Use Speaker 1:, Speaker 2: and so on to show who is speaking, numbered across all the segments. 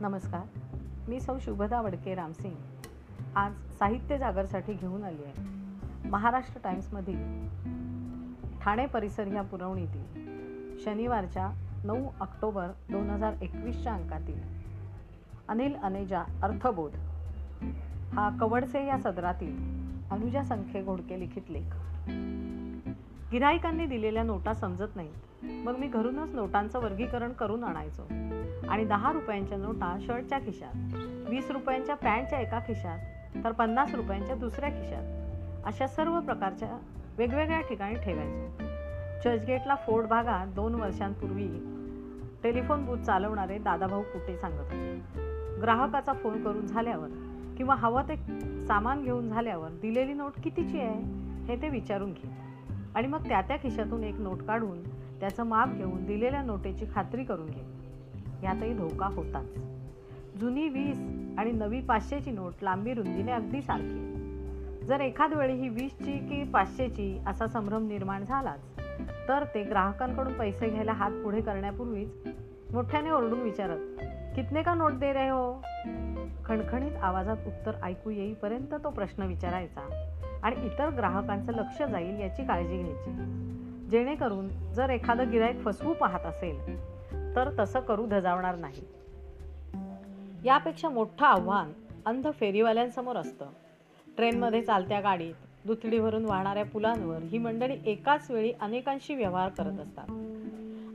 Speaker 1: नमस्कार. मी सौ शुभदा वडके रामसिंग. आज साहित्य जागरसाठी घेऊन आली आहे. महाराष्ट्र टाईम्समधील ठाणे परिसर ह्या पुरवणीतील शनिवारच्या नऊ ऑक्टोबर दोन हजार एकवीसच्या अंकातील अनिल अनेजा अर्थबोध. हा कवडसे या सदरातील अनुजा संख्ये घोडके लिखित लेख. गिराहिकांनी दिलेल्या नोटा समजत नाहीत. मग मी घरूनच नोटांचं वर्गीकरण करून आणायचो. आणि दहा रुपयांच्या नोटा शर्टच्या खिशात वीस रुपयांच्या पॅन्टच्या एका खिशात तर पन्नास रुपयांच्या दुसऱ्या खिशात अशा सर्व प्रकारच्या वेगवेगळ्या ठिकाणी ठेवायचो. चर्चगेटला फोर्ड भागात दोन वर्षांपूर्वी टेलिफोन बूथ चालवणारे दादाभाऊ कुटे सांगत होते. ग्राहकाचा फोन करून झाल्यावर किंवा हवं ते सामान घेऊन झाल्यावर दिलेली नोट कितीची आहे हे ते विचारून घे. आणि मग त्या त्या खिशातून एक नोट काढून त्याचं माप घेऊन दिलेल्या नोटेची खात्री करून घे. यातही धोका होताच. जुनी वीस आणि नवी पाचशेची नोट लांबी रुंदीने अगदी सारखी. जर एखाद वेळी ही वीसची की पाचशेची असा संभ्रम निर्माण झालाच तर ते ग्राहकांकडून पैसे घ्यायला हात पुढे करण्यापूर्वीच मोठ्याने ओरडून विचारत कितने का नोट दे रहे हो? खणखणीत आवाजात उत्तर ऐकू येईपर्यंत तो प्रश्न विचारायचा आणि इतर ग्राहकांचं लक्ष जाईल याची काळजी घ्यायची. जेणेकरून जर एखादं गिरायक फसवू पाहत असेल तर तसं करू धजावणार नाही. यापेक्षा मोठं आव्हान अंध फेरीवाल्यांसमोर असतं. ट्रेनमध्ये चालत्या गाडीत दुथडीवरून वाहणाऱ्या पुलांवर ही मंडळी एकाच वेळी अनेकांशी व्यवहार करत असतात.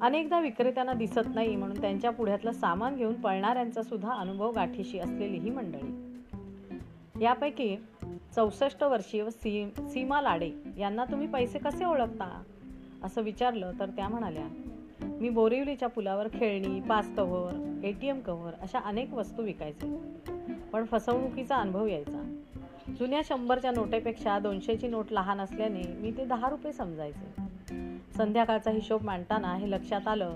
Speaker 1: अनेकदा विक्रेत्यांना दिसत नाही म्हणून त्यांच्या पुढ्यातलं सामान घेऊन पळणाऱ्यांचा सुद्धा अनुभव गाठीशी असलेली ही मंडळी. यापैकी चौसष्ट वर्षीय सी सीमा लाडे यांना तुम्ही पैसे कसे ओळखता? असं विचारलं तर त्या म्हणाल्या मी बोरिवलीच्या पुलावर खेळणी pass cover A T M cover अशा अनेक वस्तू विकायचे. पण फसवणुकीचा अनुभव यायचा. जुन्या शंभरच्या नोटेपेक्षा दोनशेची नोट लहान असल्याने मी ते दहा रुपये समजायचे. संध्याकाळचा हिशोब मांडताना हे लक्षात आलं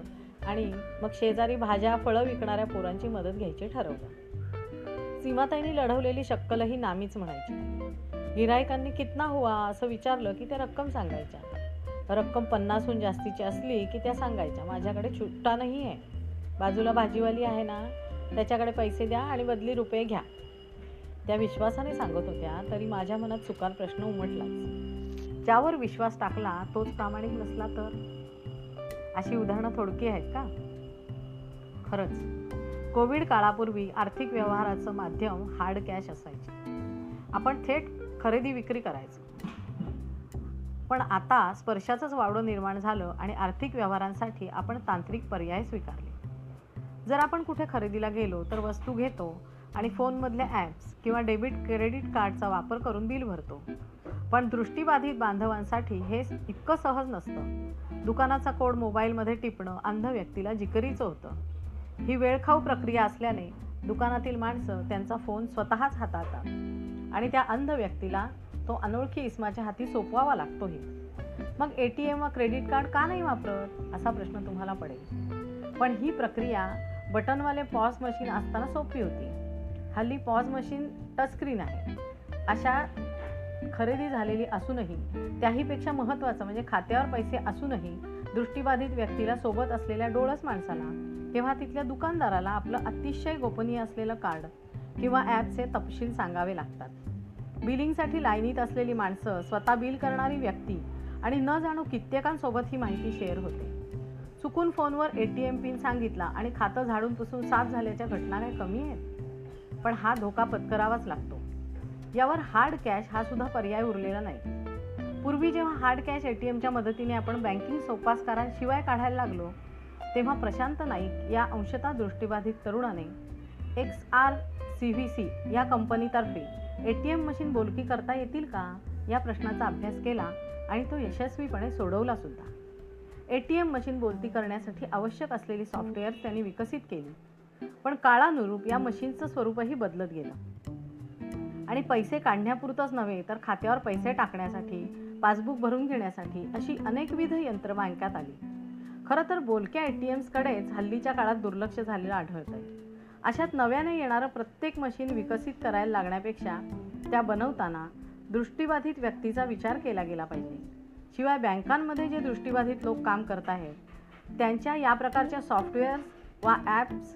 Speaker 1: आणि मग शेजारी भाज्या फळं विकणाऱ्या पोरांची मदत घ्यायची ठरवलं. सीमाताईंनी लढवलेली शक्कलही नामीच म्हणायची. गिरायकांनी कितना हुआ असं विचारलं की त्या रक्कम सांगायच्या. रक्कम पन्नासहून जास्तीची असली की त्या सांगायच्या माझ्याकडे छुट्टा नाही आहे. बाजूला भाजीवाली आहे ना त्याच्याकडे पैसे द्या आणि बदली रुपये घ्या. त्या विश्वासाने सांगत होत्या तरी माझ्या मनात चुकार प्रश्न उमटलाच. ज्यावर विश्वास टाकला तोच प्रामाणिक नसला तर? अशी उदाहरणं थोडकी आहेत का? खरंच कोविड काळापूर्वी आर्थिक व्यवहाराचं माध्यम हार्ड कॅश असायचे. आपण थेट खरेदी विक्री करायचो. पण आता स्पर्शाचंच वावडं निर्माण झालं आणि आर्थिक व्यवहारांसाठी आपण तांत्रिक पर्याय स्वीकारले. जर आपण कुठे खरेदीला गेलो तर वस्तू घेतो आणि फोनमधल्या ॲप्स किंवा डेबिट क्रेडिट कार्डचा वापर करून बिल भरतो. पण दृष्टीबाधित बांधवांसाठी हे इतकं सहज नसतं. दुकानाचा कोड मोबाईलमध्ये टिपणं अंध व्यक्तीला जिकरीचं होतं. ही वेळखाऊ प्रक्रिया असल्याने दुकानातील माणसं त्यांचा फोन स्वतःच हाताळतात आणि त्या अंध व्यक्तीला तो अनोळखी इस्माच्या हाती सोपवावा लागतोही मग ए टी एम व क्रेडिट कार्ड का नाही वापरत? असा प्रश्न तुम्हाला पडेल. पण ही प्रक्रिया बटनवाले पॉज मशीन असताना सोपी होती. हल्ली पॉज मशीन टचस्क्रीन आहे. अशा खरेदी झालेली असूनही त्याहीपेक्षा महत्त्वाचं म्हणजे खात्यावर पैसे असूनही दृष्टीबाधित व्यक्तीला सोबत असलेल्या डोळस माणसाला किंवा तिथल्या दुकानदाराला आपलं अतिशय गोपनीय असलेलं कार्ड किंवा ॲपचे तपशील सांगावे लागतात. बिलिंगसाठी लाईनीत असलेली माणसं स्वतः बिल करणारी व्यक्ती आणि न जाणू कित्येकांसोबत ही माहिती शेअर होते. चुकून फोनवर ए टी एम पिन सांगितला आणि खातं झाडून पुसून साफ झाल्याच्या घटना काय कमी आहेत? पण हा धोका पत्करावाच लागतो. यावर हार्ड कॅश हा सुद्धा पर्याय उरलेला नाही. पूर्वी जेव्हा हार्ड कॅश ए टी एमच्या मदतीने आपण बँकिंग सोपासकारांशिवाय काढायला लागलो तेव्हा प्रशांत नाईक या अंशतः दृष्टीबाधित तरुणाने X R C V C या कंपनीतर्फे ए टी एम मशीन बोलकी करता येतील का? या प्रश्नाचा अभ्यास केला आणि तो यशस्वीपणे सोडवला सुद्धा. ए टी एम मशीन बोलती करण्यासाठी आवश्यक असलेली सॉफ्टवेअर त्यांनी विकसित केली. पण काळानुरूप या मशीनचं स्वरूपही बदलत गेलं. आणि पैसे काढण्यापुरतंच नव्हे तर खात्यावर पैसे टाकण्यासाठी पासबुक भरून घेण्यासाठी अशी अनेकविध यंत्र बँकात आली. खरं तर बोलक्या ए टी एम्सकडेच हल्लीच्या काळात दुर्लक्ष झालेलं आढळतं आहे अशात नव्याने येणारं प्रत्येक मशीन विकसित करायला लागण्यापेक्षा त्या बनवताना दृष्टीबाधित व्यक्तीचा विचार केला गेला पाहिजे. शिवाय बँकांमध्ये जे दृष्टीबाधित लोक काम करत आहेत त्यांच्या या प्रकारच्या सॉफ्टवेअर्स वा ॲप्स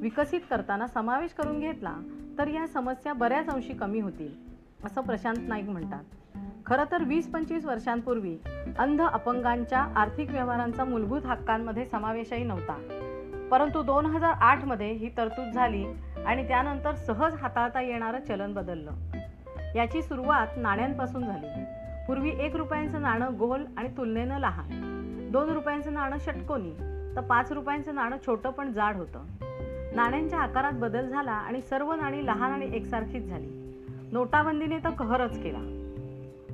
Speaker 1: विकसित करताना समावेश करून घेतला तर या समस्या बऱ्याच अंशी कमी होतील असं प्रशांत नाईक म्हणतात. खरं तर वीस पंचवीस वर्षांपूर्वी अंध अपंगांच्या आर्थिक व्यवहारांचा मूलभूत हक्कांमध्ये समावेशही नव्हता. परंतु दोन हजार आठमध्ये ही तरतूद झाली आणि त्यानंतर सहज हाताळता येणारं चलन बदललं. याची सुरुवात नाण्यांपासून झाली. पूर्वी एक रुपयांचं नाणं गोल आणि तुलनेनं लहान. दोन रुपयांचं नाणं षटकोनी तर पाच रुपयांचं नाणं छोटं पण जाड होतं. नाण्यांच्या आकारात बदल झाला आणि सर्व नाणी लहान आणि एकसारखीच झाली. नोटाबंदीने तर कहरच केला.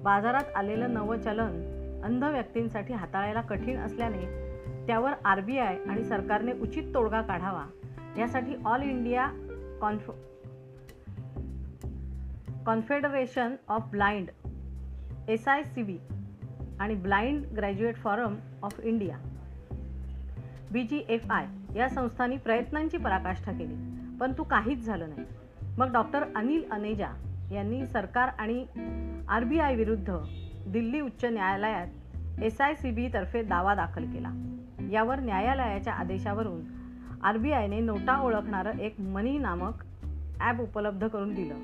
Speaker 1: बाजारात आलेलं नवं चलन अंध व्यक्तींसाठी हाताळायला कठीण असल्याने त्यावर आर बी आय आणि सरकारने उचित तोडगा काढावा. यासाठी all India conf confederation of blind S I C B आणि blind graduate forum of India B G F I या संस्थांनी प्रयत्नांची पराकाष्ठा केली पण तू काहीच झालं नाही. मग डॉक्टर अनिल अनेजा यांनी सरकार आणि आर बी आय विरुद्ध दिल्ली उच्च न्यायालयात एस आय सी बीतर्फे दावा दाखल केला. यावर न्यायालयाच्या आदेशावरून आर बी आयने नोटा ओळखणारं एक मनी नामक ॲप उपलब्ध करून दिलं.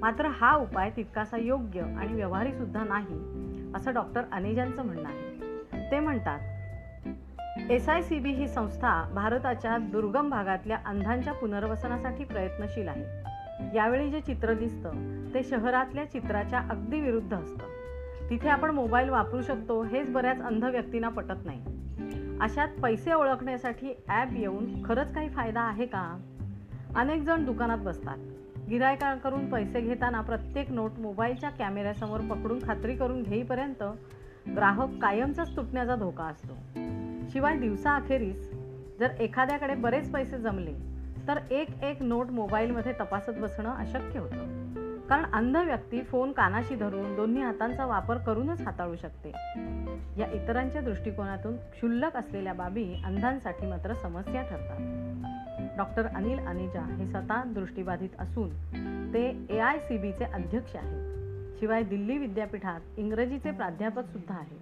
Speaker 1: मात्र हा उपाय तितकासा योग्य आणि व्यवहारीसुद्धा नाही असं डॉक्टर अनेजांचं म्हणणं आहे. ते म्हणतात एस आय सी बी ही संस्था भारताच्या दुर्गम भागातल्या अंधांच्या पुनर्वसनासाठी प्रयत्नशील आहे. यावेळी जे चित्र दिसतं ते शहरातल्या चित्राच्या अगदी विरुद्ध असतं. तिथे आपण मोबाईल वापरू शकतो हेच बऱ्याच अंध व्यक्तींना पटत नाही. अशात पैसे ओळखण्यासाठी ॲप येऊन खरंच काही फायदा आहे का? अनेक जण दुकानात बसतात. गिरायकाकडून पैसे घेताना प्रत्येक नोट मोबाईलच्या कॅमेऱ्यासमोर पकडून खात्री करून घेईपर्यंत ग्राहक कायमचाच तुटण्याचा धोका असतो. शिवाय दिवसाअखेरीस जर एखाद्याकडे बरेच पैसे जमले तर एक एक नोट मोबाईलमध्ये तपासत बसणं अशक्य होतं. कारण अंध व्यक्ती फोन कानाशी धरून दोन्ही हातांचा वापर करूनच हाताळू शकते. या इतरांच्या दृष्टिकोनातून क्षुल्लक असलेल्या बाबी अंधांसाठी मात्र समस्या ठरतात. डॉक्टर अनिल अनेजा हे स्वतः दृष्टीबाधित असून ते ए आय सी बीचे अध्यक्ष आहेत. शिवाय दिल्ली विद्यापीठात इंग्रजीचे प्राध्यापक सुद्धा आहेत.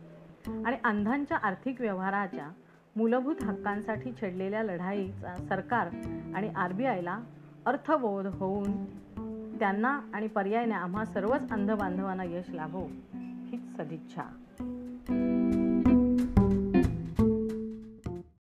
Speaker 1: आणि अंधांच्या आर्थिक व्यवहाराच्या मूलभूत हक्कांसाठी छेडलेल्या लढाईचा सरकार आणि आर बी आयला अर्थबोध होऊन त्यांना आणि पर्यायाने आम्हा सर्वच अंध बांधवांना यश लाभो हीच सदिच्छा.